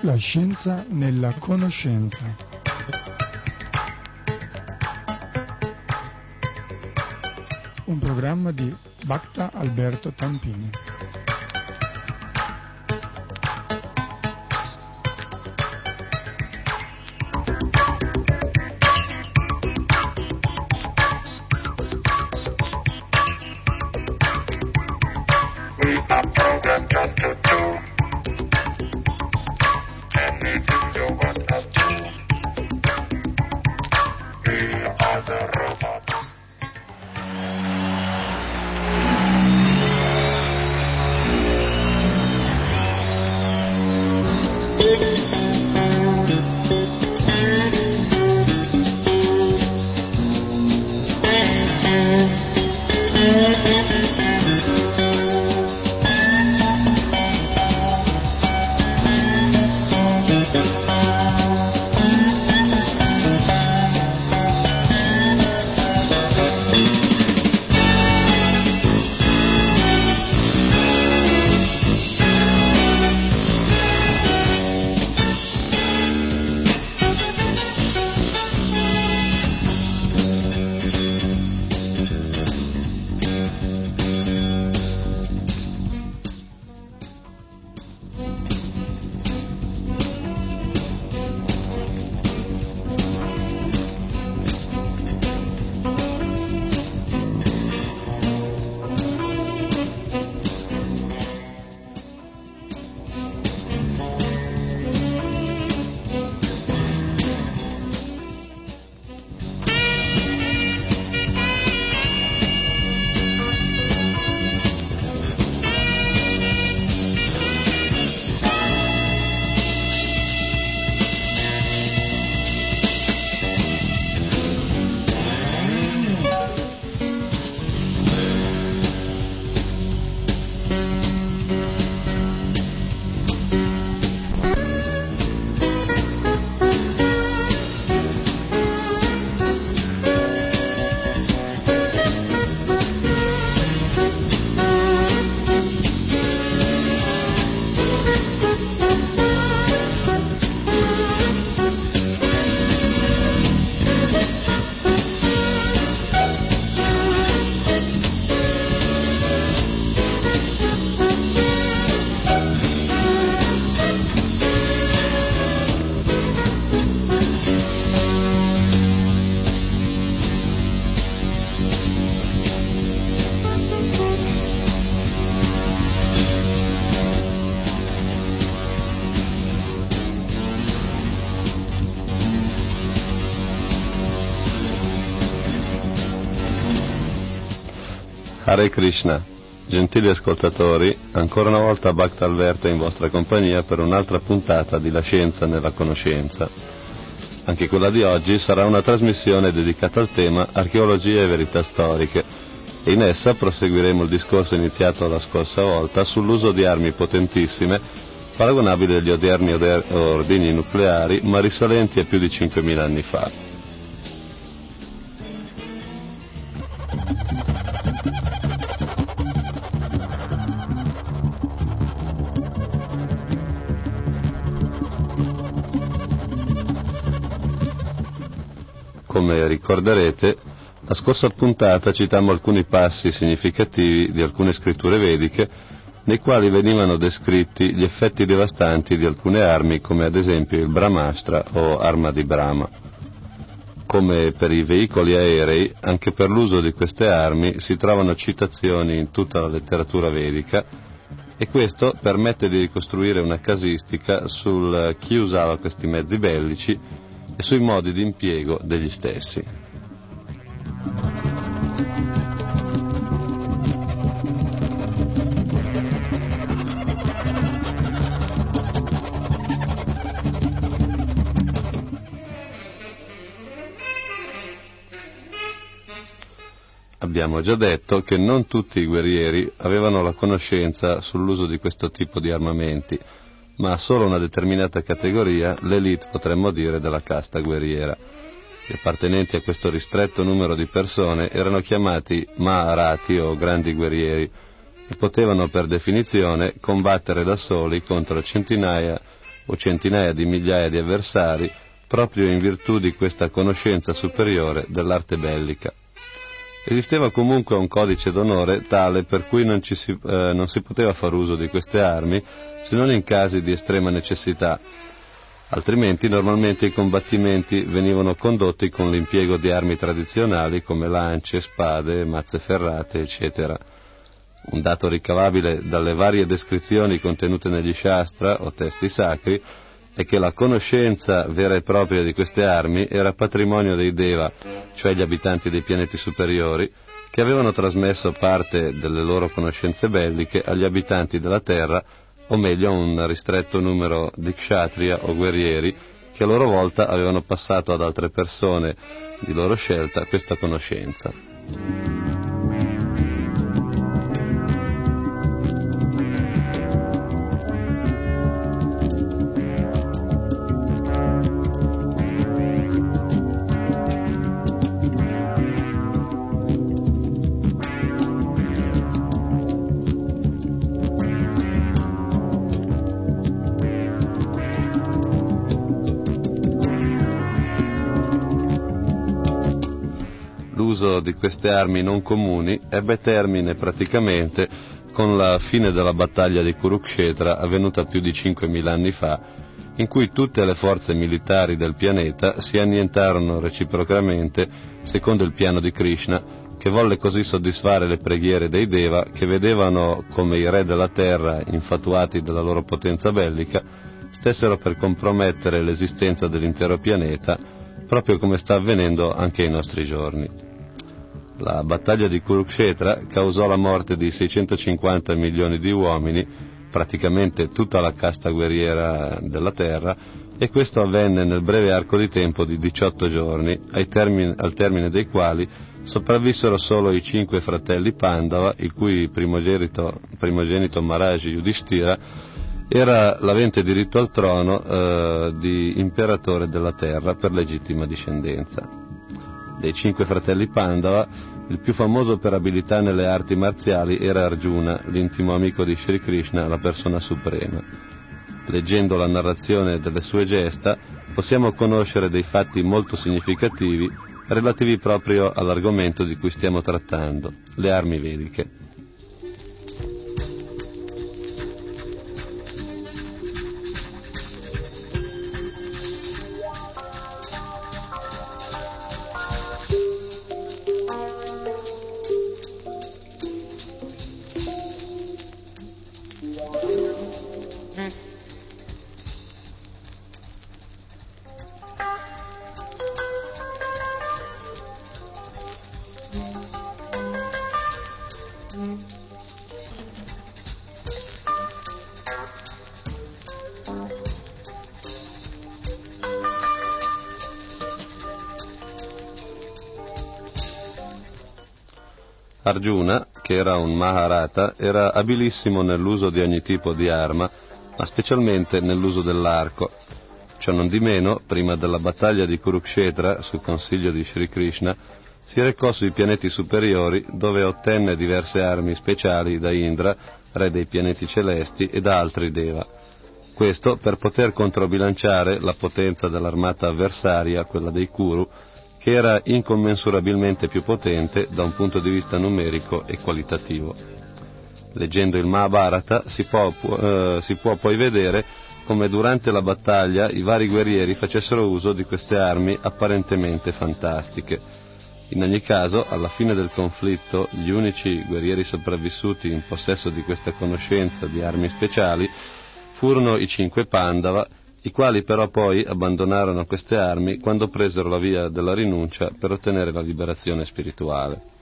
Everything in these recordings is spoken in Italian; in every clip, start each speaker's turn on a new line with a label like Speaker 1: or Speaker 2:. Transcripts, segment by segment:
Speaker 1: La scienza nella conoscenza. Un programma di Bacta Alberto Tampini.
Speaker 2: Hare Krishna, gentili ascoltatori, ancora una volta Bhakta Alberta in vostra compagnia per un'altra puntata di La Scienza nella Conoscenza. Anche quella di oggi sarà una trasmissione dedicata al tema Archeologia e verità storiche e in essa proseguiremo il discorso iniziato la scorsa volta sull'uso di armi potentissime paragonabili agli odierni ordini nucleari ma risalenti a più di 5.000 anni fa. Ricorderete, la scorsa puntata citammo alcuni passi significativi di alcune scritture vediche nei quali venivano descritti gli effetti devastanti di alcune armi come ad esempio il Brahmastra o arma di Brahma. Come per i veicoli aerei, anche per l'uso di queste armi si trovano citazioni in tutta la letteratura vedica e questo permette di ricostruire una casistica sul chi usava questi mezzi bellici e sui modi di impiego degli stessi. Abbiamo già detto che non tutti i guerrieri avevano la conoscenza sull'uso di questo tipo di armamenti, ma solo una determinata categoria, l'elite potremmo dire della casta guerriera. Gli appartenenti a questo ristretto numero di persone erano chiamati Maharati o grandi guerrieri e potevano per definizione combattere da soli contro centinaia o centinaia di migliaia di avversari proprio in virtù di questa conoscenza superiore dell'arte bellica. Esisteva comunque un codice d'onore tale per cui non, si, eh, non si poteva far uso di queste armi se non in casi di estrema necessità, altrimenti normalmente i combattimenti venivano condotti con l'impiego di armi tradizionali come lance, spade, mazze ferrate, eccetera. Un dato ricavabile dalle varie descrizioni contenute negli Shastra o testi sacri è che la conoscenza vera e propria di queste armi era patrimonio dei Deva, cioè gli abitanti dei pianeti superiori, che avevano trasmesso parte delle loro conoscenze belliche agli abitanti della Terra, o meglio un ristretto numero di kshatriya o guerrieri, che a loro volta avevano passato ad altre persone di loro scelta questa conoscenza. Di queste armi non comuni ebbe termine praticamente con la fine della battaglia di Kurukshetra avvenuta più di 5.000 anni fa, in cui tutte le forze militari del pianeta si annientarono reciprocamente secondo il piano di Krishna, che volle così soddisfare le preghiere dei Deva che vedevano come i re della terra, infatuati della loro potenza bellica, stessero per compromettere l'esistenza dell'intero pianeta, proprio come sta avvenendo anche ai nostri giorni. La battaglia di Kurukshetra causò la morte di 650 milioni di uomini, praticamente tutta la casta guerriera della terra, e questo avvenne nel breve arco di tempo di 18 giorni, termine, al termine dei quali sopravvissero solo i cinque fratelli Pandava, il cui primogenito, primogenito Maharaji Yudhishthira era l'avente diritto al trono eh, di imperatore della terra per legittima discendenza dei cinque fratelli Pandava, il più famoso per abilità nelle arti marziali era Arjuna, l'intimo amico di Sri Krishna, la persona suprema. Leggendo la narrazione delle sue gesta, possiamo conoscere dei fatti molto significativi relativi proprio all'argomento di cui stiamo trattando, le armi vediche. Arjuna, che era un Maharata, era abilissimo nell'uso di ogni tipo di arma, ma specialmente nell'uso dell'arco. Ciò non di meno, prima della battaglia di Kurukshetra, su consiglio di Sri Krishna, si recò sui pianeti superiori dove ottenne diverse armi speciali da Indra, re dei pianeti celesti, e da altri Deva. Questo per poter controbilanciare la potenza dell'armata avversaria, quella dei Kuru, che era incommensurabilmente più potente da un punto di vista numerico e qualitativo. Leggendo il Mahabharata si può, eh, si può poi vedere come durante la battaglia i vari guerrieri facessero uso di queste armi apparentemente fantastiche. In ogni caso, alla fine del conflitto, gli unici guerrieri sopravvissuti in possesso di questa conoscenza di armi speciali furono i cinque Pandava i quali però poi abbandonarono queste armi quando presero la via della rinuncia per ottenere la liberazione spirituale.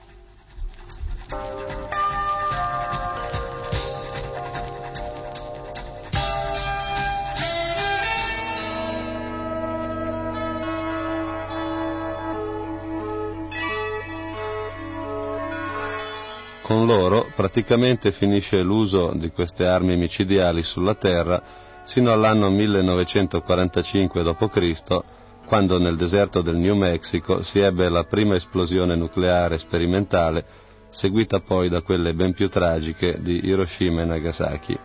Speaker 2: Con loro praticamente finisce l'uso di queste armi micidiali sulla terra sino all'anno 1945 d.C., quando nel deserto del New Mexico si ebbe la prima esplosione nucleare sperimentale, seguita poi da quelle ben più tragiche di Hiroshima e Nagasaki.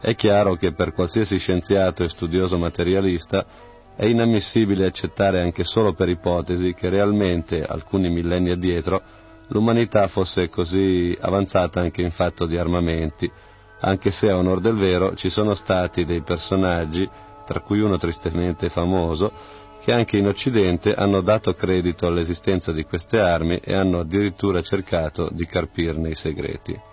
Speaker 2: È chiaro che per qualsiasi scienziato e studioso materialista è inammissibile accettare anche solo per ipotesi che realmente, alcuni millenni addietro, l'umanità fosse così avanzata anche in fatto di armamenti, anche se a onor del vero ci sono stati dei personaggi, tra cui uno tristemente famoso, che anche in Occidente hanno dato credito all'esistenza di queste armi e hanno addirittura cercato di carpirne i segreti.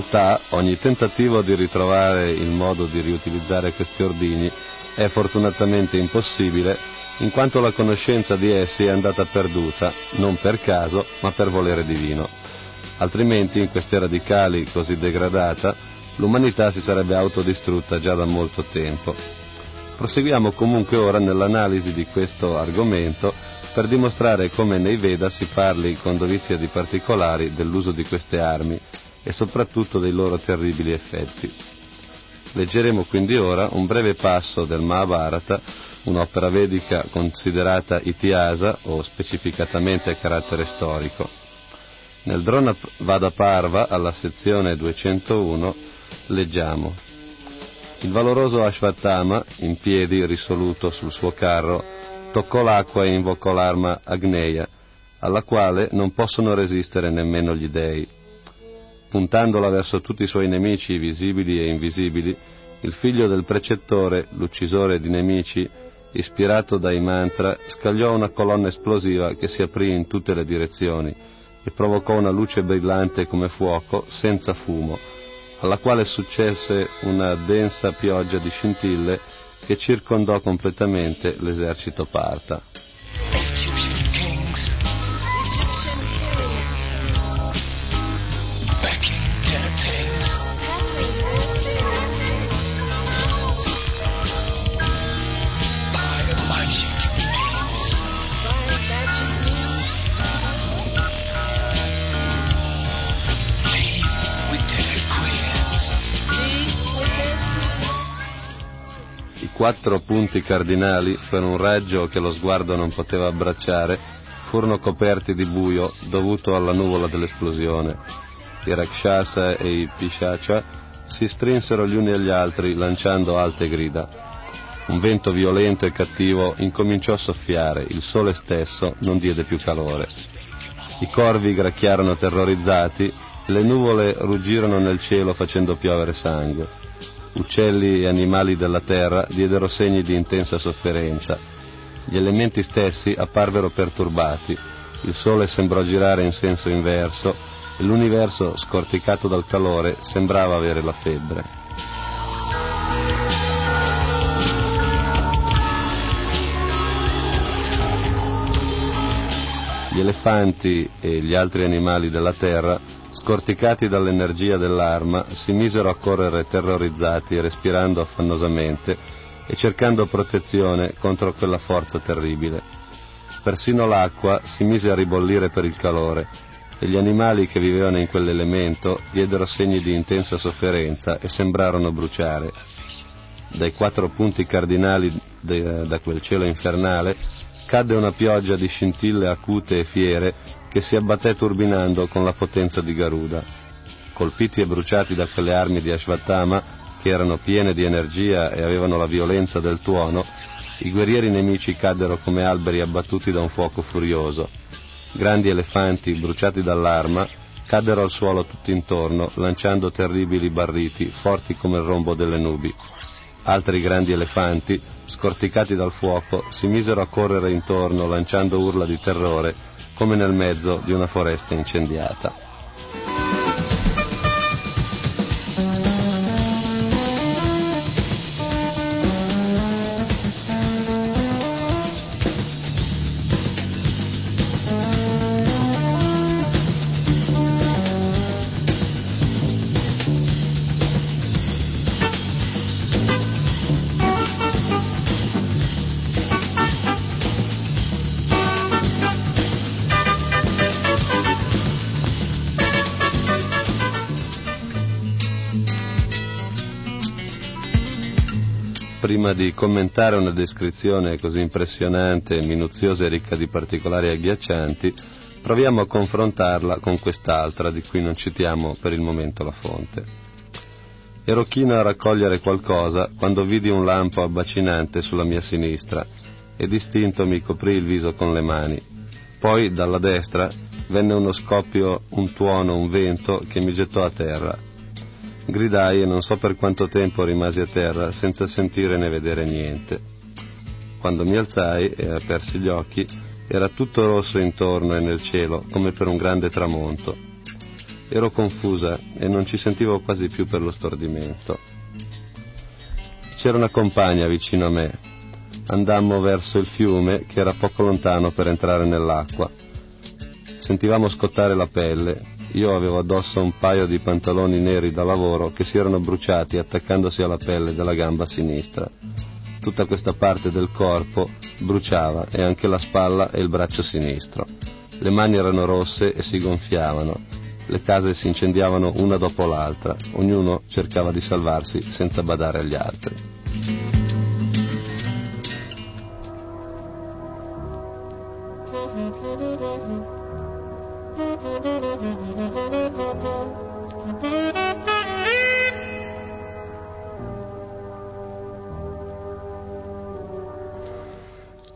Speaker 2: Realtà ogni tentativo di ritrovare il modo di riutilizzare questi ordini è fortunatamente impossibile in quanto la conoscenza di essi è andata perduta, non per caso, ma per volere divino. Altrimenti in queste radicali così degradata l'umanità si sarebbe autodistrutta già da molto tempo. Proseguiamo comunque ora nell'analisi di questo argomento per dimostrare come nei Veda si parli con dovizia di particolari dell'uso di queste armi e soprattutto dei loro terribili effetti. Leggeremo quindi ora un breve passo del Mahabharata, un'opera vedica considerata itiasa o specificatamente a carattere storico. Nel Drona Vada Parva, alla sezione 201, leggiamo Il valoroso Ashvatthama, in piedi risoluto sul suo carro, toccò l'acqua e invocò l'arma Agneya, alla quale non possono resistere nemmeno gli dei puntandola verso tutti i suoi nemici visibili e invisibili, il figlio del precettore, l'uccisore di nemici, ispirato dai mantra, scagliò una colonna esplosiva che si aprì in tutte le direzioni e provocò una luce brillante come fuoco, senza fumo, alla quale successe una densa pioggia di scintille che circondò completamente l'esercito parta. Quattro punti cardinali, per un raggio che lo sguardo non poteva abbracciare, furono coperti di buio dovuto alla nuvola dell'esplosione. I Rakshasa e i Pishacha si strinsero gli uni agli altri lanciando alte grida. Un vento violento e cattivo incominciò a soffiare, il sole stesso non diede più calore. I corvi gracchiarono terrorizzati le nuvole ruggirono nel cielo facendo piovere sangue. Uccelli e animali della terra diedero segni di intensa sofferenza. Gli elementi stessi apparvero perturbati. Il sole sembrò girare in senso inverso e l'universo, scorticato dal calore, sembrava avere la febbre. Gli elefanti e gli altri animali della terra, scorticati dall'energia dell'arma, si misero a correre terrorizzati, respirando affannosamente e cercando protezione contro quella forza terribile. Persino l'acqua si mise a ribollire per il calore e gli animali che vivevano in quell'elemento diedero segni di intensa sofferenza e sembrarono bruciare. Dai quattro punti cardinali de- da quel cielo infernale cadde una pioggia di scintille acute e fiere che si abbatté turbinando con la potenza di Garuda. Colpiti e bruciati da quelle armi di Ashvatthama, che erano piene di energia e avevano la violenza del tuono, i guerrieri nemici caddero come alberi abbattuti da un fuoco furioso. Grandi elefanti, bruciati dall'arma, caddero al suolo tutti intorno, lanciando terribili barriti, forti come il rombo delle nubi. Altri grandi elefanti, scorticati dal fuoco, si misero a correre intorno, lanciando urla di terrore, come nel mezzo di una foresta incendiata. Di commentare una descrizione così impressionante, minuziosa e ricca di particolari agghiaccianti, proviamo a confrontarla con quest'altra di cui non citiamo per il momento la fonte. Ero chino a raccogliere qualcosa quando vidi un lampo abbacinante sulla mia sinistra e distinto mi coprì il viso con le mani. Poi dalla destra venne uno scoppio, un tuono, un vento che mi gettò a terra. Gridai e non so per quanto tempo rimasi a terra senza sentire né vedere niente. Quando mi alzai e apersi gli occhi, era tutto rosso intorno e nel cielo, come per un grande tramonto. Ero confusa e non ci sentivo quasi più per lo stordimento. C'era una compagna vicino a me. Andammo verso il fiume che era poco lontano per entrare nell'acqua. Sentivamo scottare la pelle. Io avevo addosso un paio di pantaloni neri da lavoro che si erano bruciati attaccandosi alla pelle della gamba sinistra. Tutta questa parte del corpo bruciava e anche la spalla e il braccio sinistro. Le mani erano rosse e si gonfiavano. Le case si incendiavano una dopo l'altra. Ognuno cercava di salvarsi senza badare agli altri.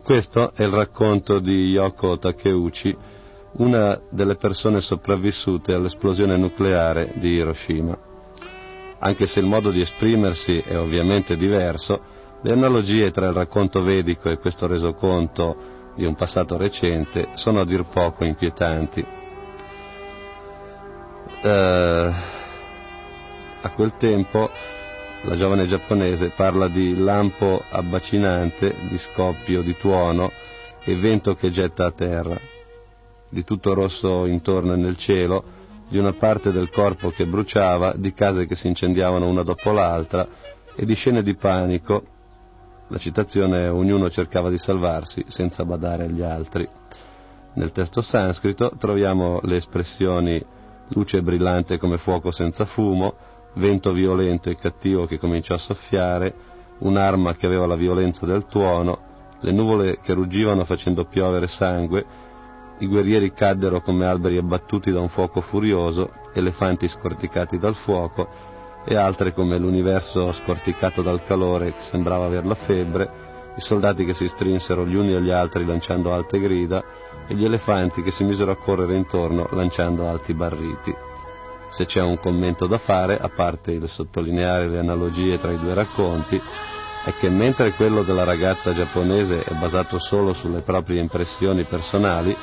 Speaker 2: Questo è il racconto di Yoko Takeuchi, una delle persone sopravvissute all'esplosione nucleare di Hiroshima. Anche se il modo di esprimersi è ovviamente diverso, le analogie tra il racconto vedico e questo resoconto di un passato recente sono a dir poco inquietanti. Eh, a quel tempo la giovane giapponese parla di lampo abbacinante, di scoppio di tuono e vento che getta a terra, di tutto rosso intorno e nel cielo, di una parte del corpo che bruciava, di case che si incendiavano una dopo l'altra e di scene di panico. La citazione è ognuno cercava di salvarsi senza badare agli altri. Nel testo sanscrito troviamo le espressioni luce brillante come fuoco senza fumo, vento violento e cattivo che cominciò a soffiare, un'arma che aveva la violenza del tuono, le nuvole che ruggivano facendo piovere sangue, i guerrieri caddero come alberi abbattuti da un fuoco furioso, elefanti scorticati dal fuoco, e altre come l'universo scorticato dal calore che sembrava aver la febbre, i soldati che si strinsero gli uni agli altri lanciando alte grida, e gli elefanti che si misero a correre intorno lanciando alti barriti. Se c'è un commento da fare, a parte il sottolineare le analogie tra i due racconti, è che mentre quello della ragazza giapponese è basato solo sulle proprie impressioni personali,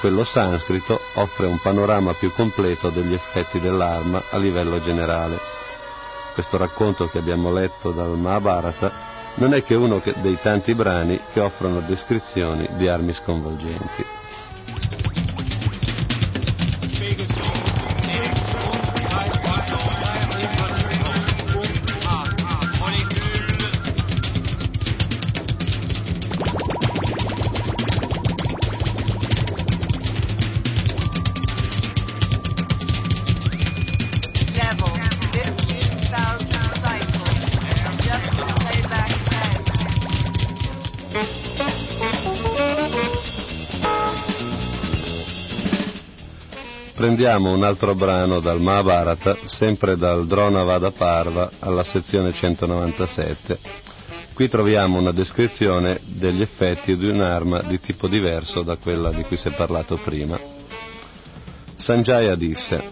Speaker 2: quello sanscrito offre un panorama più completo degli effetti dell'arma a livello generale. Questo racconto che abbiamo letto dal Mahabharata non è che uno dei tanti brani che offrono descrizioni di armi sconvolgenti. Prendiamo un altro brano dal Mahabharata, sempre dal Dronavada Parva alla sezione 197. Qui troviamo una descrizione degli effetti di un'arma di tipo diverso da quella di cui si è parlato prima. Sanjaya disse,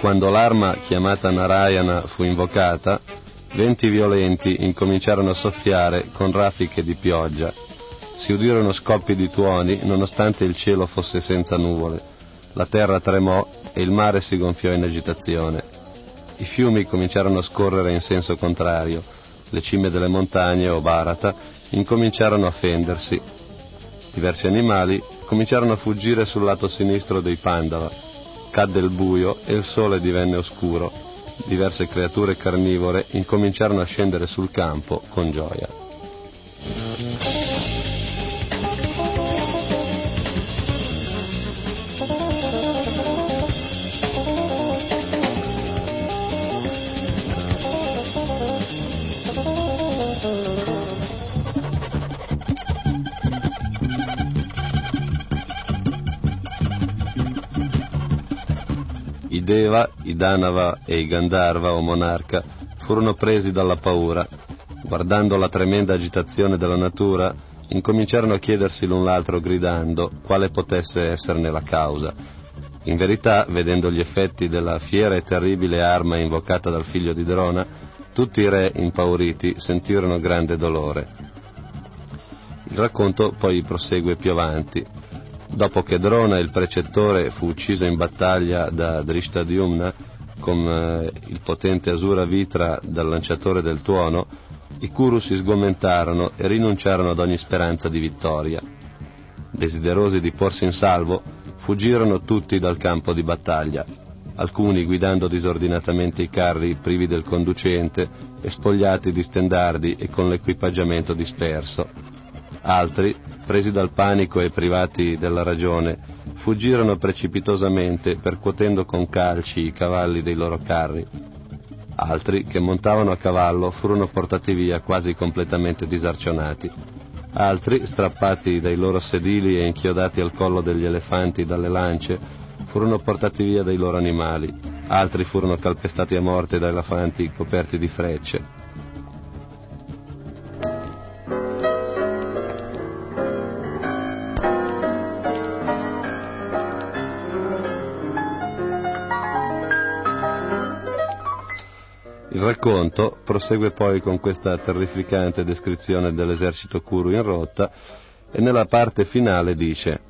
Speaker 2: quando l'arma chiamata Narayana fu invocata, venti violenti incominciarono a soffiare con raffiche di pioggia. Si udirono scoppi di tuoni nonostante il cielo fosse senza nuvole. La terra tremò e il mare si gonfiò in agitazione. I fiumi cominciarono a scorrere in senso contrario. Le cime delle montagne o Bharata incominciarono a fendersi. Diversi animali cominciarono a fuggire sul lato sinistro dei Pandava. Cadde il buio e il sole divenne oscuro. Diverse creature carnivore incominciarono a scendere sul campo con gioia. Deva, i Danava e i Gandharva o monarca furono presi dalla paura. Guardando la tremenda agitazione della natura, incominciarono a chiedersi l'un l'altro gridando quale potesse esserne la causa. In verità, vedendo gli effetti della fiera e terribile arma invocata dal figlio di Drona, tutti i re impauriti sentirono grande dolore. Il racconto poi prosegue più avanti. Dopo che Drona, il precettore, fu ucciso in battaglia da Drishtadyumna con eh, il potente Asura Vitra dal lanciatore del tuono, i Kuru si sgomentarono e rinunciarono ad ogni speranza di vittoria. Desiderosi di porsi in salvo, fuggirono tutti dal campo di battaglia, alcuni guidando disordinatamente i carri privi del conducente e spogliati di stendardi e con l'equipaggiamento disperso. Altri, presi dal panico e privati della ragione, fuggirono precipitosamente percuotendo con calci i cavalli dei loro carri. Altri, che montavano a cavallo, furono portati via quasi completamente disarcionati. Altri, strappati dai loro sedili e inchiodati al collo degli elefanti dalle lance, furono portati via dai loro animali. Altri furono calpestati a morte da elefanti coperti di frecce. Racconto prosegue poi con questa terrificante descrizione dell'esercito Kuru in rotta e nella parte finale dice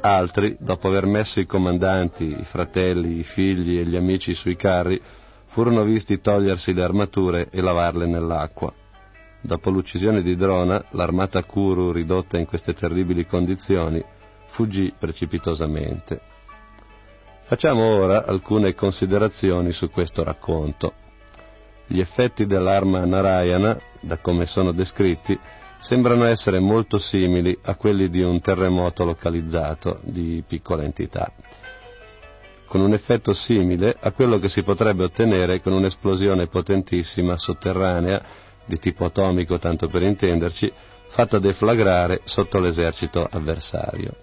Speaker 2: altri, dopo aver messo i comandanti, i fratelli, i figli e gli amici sui carri, furono visti togliersi le armature e lavarle nell'acqua. Dopo l'uccisione di Drona, l'armata Kuru, ridotta in queste terribili condizioni, fuggì precipitosamente. Facciamo ora alcune considerazioni su questo racconto. Gli effetti dell'arma Narayana, da come sono descritti, sembrano essere molto simili a quelli di un terremoto localizzato di piccola entità, con un effetto simile a quello che si potrebbe ottenere con un'esplosione potentissima sotterranea, di tipo atomico tanto per intenderci, fatta deflagrare sotto l'esercito avversario.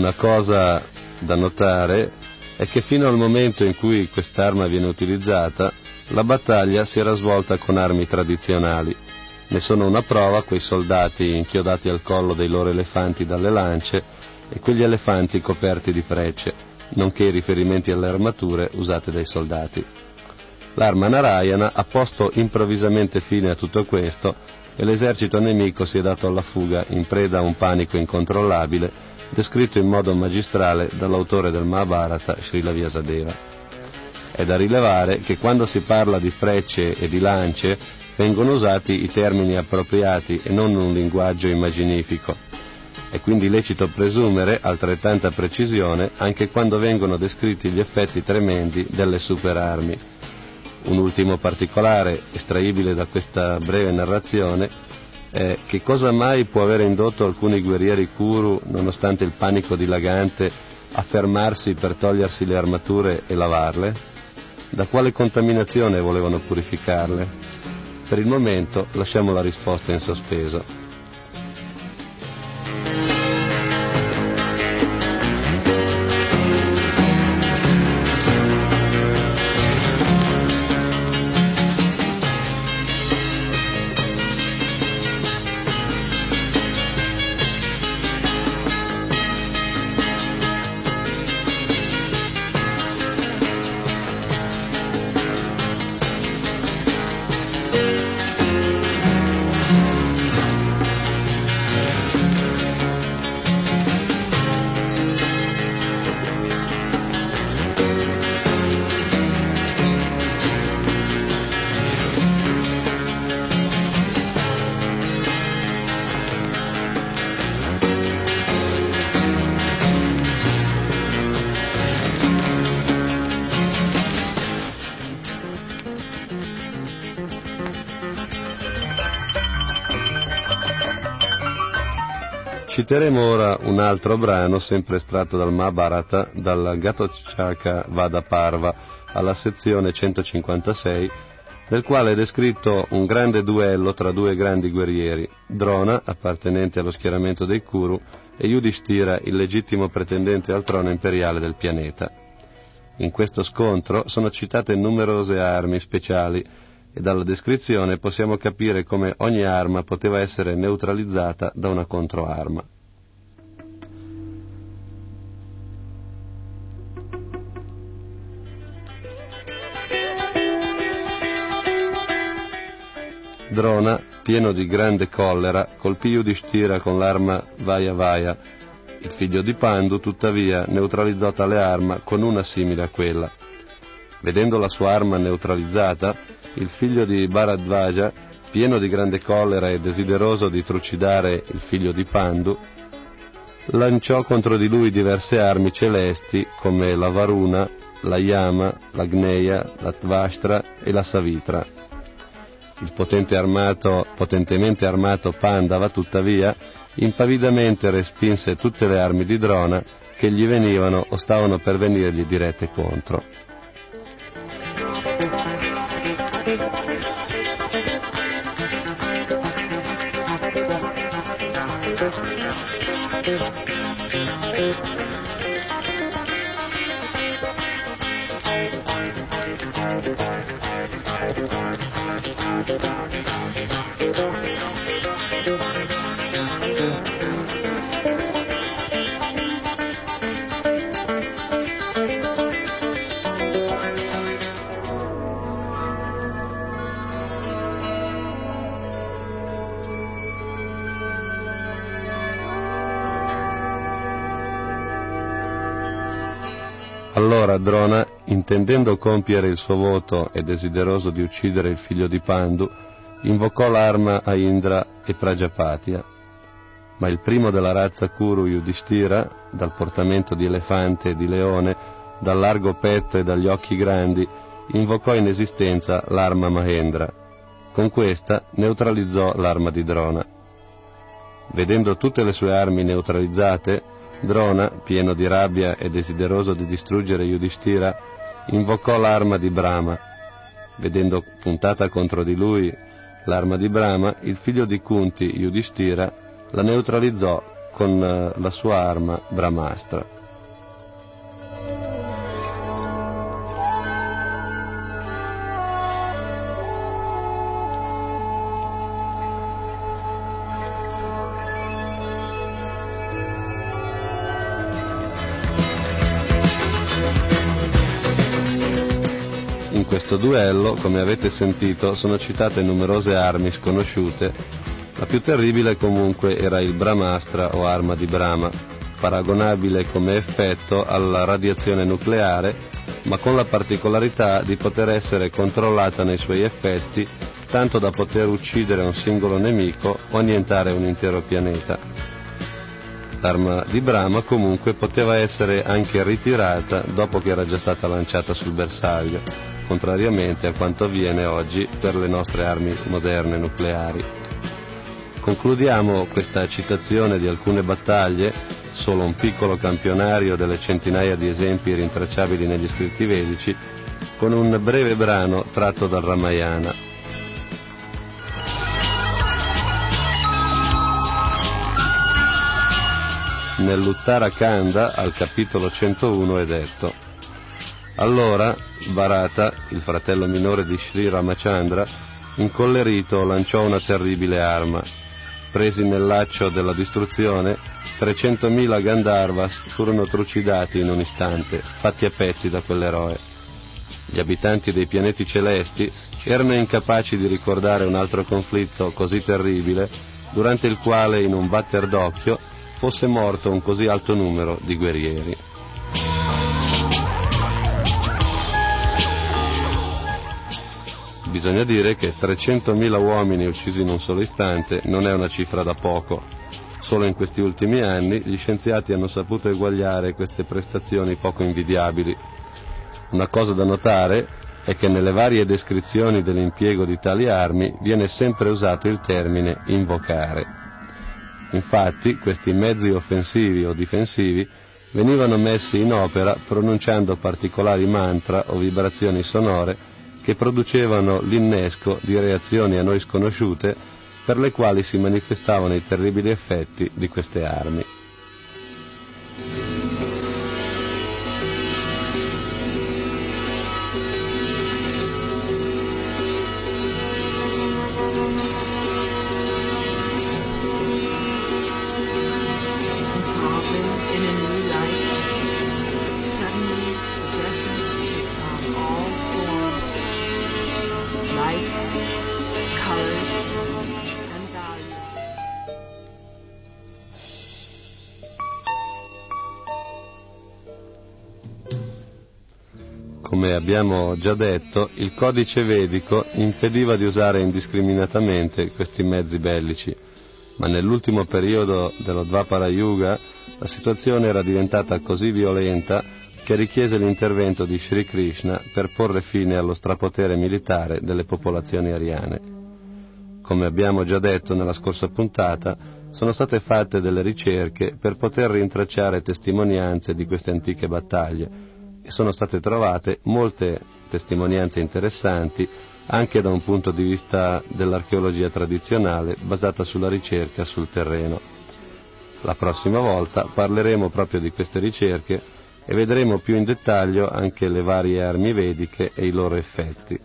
Speaker 2: Una cosa da notare è che fino al momento in cui quest'arma viene utilizzata, la battaglia si era svolta con armi tradizionali. Ne sono una prova quei soldati inchiodati al collo dei loro elefanti dalle lance e quegli elefanti coperti di frecce, nonché i riferimenti alle armature usate dai soldati. L'arma Narayana ha posto improvvisamente fine a tutto questo e l'esercito nemico si è dato alla fuga in preda a un panico incontrollabile descritto in modo magistrale dall'autore del Mahabharata, Srila Vyasadeva. È da rilevare che quando si parla di frecce e di lance vengono usati i termini appropriati e non un linguaggio immaginifico. È quindi lecito presumere altrettanta precisione anche quando vengono descritti gli effetti tremendi delle superarmi. Un ultimo particolare, estraibile da questa breve narrazione, eh, che cosa mai può aver indotto alcuni guerrieri Kuru, nonostante il panico dilagante, a fermarsi per togliersi le armature e lavarle? Da quale contaminazione volevano purificarle? Per il momento lasciamo la risposta in sospeso. Citeremo ora un altro brano, sempre estratto dal Mahabharata, dal Gatochaka Vada Parva, alla sezione 156, nel quale è descritto un grande duello tra due grandi guerrieri, Drona, appartenente allo schieramento dei Kuru, e Yudhishthira, il legittimo pretendente al trono imperiale del pianeta. In questo scontro sono citate numerose armi speciali e dalla descrizione possiamo capire come ogni arma poteva essere neutralizzata da una controarma. Drona, pieno di grande collera, colpì Yudhishthira con l'arma Vaya Vaya. Il figlio di Pandu, tuttavia, neutralizzò tale arma con una simile a quella. Vedendo la sua arma neutralizzata, il figlio di Bharadvaja, pieno di grande collera e desideroso di trucidare il figlio di Pandu, lanciò contro di lui diverse armi celesti come la Varuna, la Yama, la Gneya, la Tvashtra e la Savitra. Il potente armato, potentemente armato Pandava, tuttavia, impavidamente respinse tutte le armi di Drona che gli venivano o stavano per venirgli dirette contro. Allora Thank you. Intendendo compiere il suo voto e desideroso di uccidere il figlio di Pandu, invocò l'arma a Indra e Prajapatia. Ma il primo della razza Kuru Yudhishthira, dal portamento di elefante e di leone, dal largo petto e dagli occhi grandi, invocò in esistenza l'arma Mahendra. Con questa neutralizzò l'arma di Drona. Vedendo tutte le sue armi neutralizzate, Drona, pieno di rabbia e desideroso di distruggere Yudhishthira, invocò l'arma di Brahma. Vedendo puntata contro di lui l'arma di Brahma, il figlio di Kunti, Yudhishthira, la neutralizzò con eh, la sua arma Brahmastra. Questo duello, come avete sentito, sono citate numerose armi sconosciute. La più terribile comunque era il Brahmastra o arma di Brahma, paragonabile come effetto alla radiazione nucleare, ma con la particolarità di poter essere controllata nei suoi effetti tanto da poter uccidere un singolo nemico o annientare un intero pianeta. L'arma di Brahma comunque poteva essere anche ritirata dopo che era già stata lanciata sul bersaglio, contrariamente a quanto avviene oggi per le nostre armi moderne nucleari. Concludiamo questa citazione di alcune battaglie, solo un piccolo campionario delle centinaia di esempi rintracciabili negli scritti vedici, con un breve brano tratto dal Ramayana. Nell'Uttarakhanda, al capitolo 101, è detto Allora Bharata, il fratello minore di Sri Ramachandra, incollerito lanciò una terribile arma. Presi nel laccio della distruzione, 300.000 Gandharvas furono trucidati in un istante, fatti a pezzi da quell'eroe. Gli abitanti dei pianeti celesti erano incapaci di ricordare un altro conflitto così terribile, durante il quale in un batter d'occhio fosse morto un così alto numero di guerrieri. Bisogna dire che 300.000 uomini uccisi in un solo istante non è una cifra da poco. Solo in questi ultimi anni gli scienziati hanno saputo eguagliare queste prestazioni poco invidiabili. Una cosa da notare è che nelle varie descrizioni dell'impiego di tali armi viene sempre usato il termine invocare. Infatti, questi mezzi offensivi o difensivi venivano messi in opera pronunciando particolari mantra o vibrazioni sonore che producevano l'innesco di reazioni a noi sconosciute per le quali si manifestavano i terribili effetti di queste armi. Come abbiamo già detto, il codice vedico impediva di usare indiscriminatamente questi mezzi bellici, ma nell'ultimo periodo dello Dvapara Yuga la situazione era diventata così violenta che richiese l'intervento di Sri Krishna per porre fine allo strapotere militare delle popolazioni ariane. Come abbiamo già detto nella scorsa puntata, sono state fatte delle ricerche per poter rintracciare testimonianze di queste antiche battaglie sono state trovate molte testimonianze interessanti anche da un punto di vista dell'archeologia tradizionale basata sulla ricerca sul terreno. La prossima volta parleremo proprio di queste ricerche e vedremo più in dettaglio anche le varie armi vediche e i loro effetti.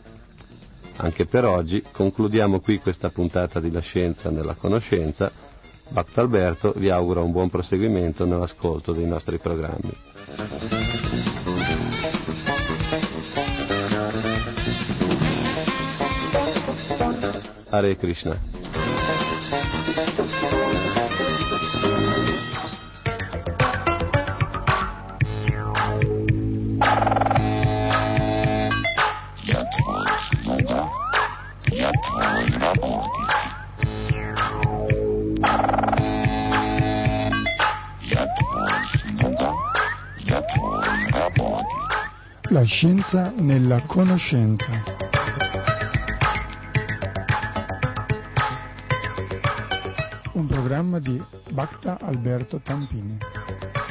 Speaker 2: Anche per oggi concludiamo qui questa puntata di La Scienza nella Conoscenza. Bacta Alberto vi augura un buon proseguimento nell'ascolto dei nostri programmi. Hare Krishna.
Speaker 1: La scienza nella conoscenza. Di Bhakta Alberto Tampini.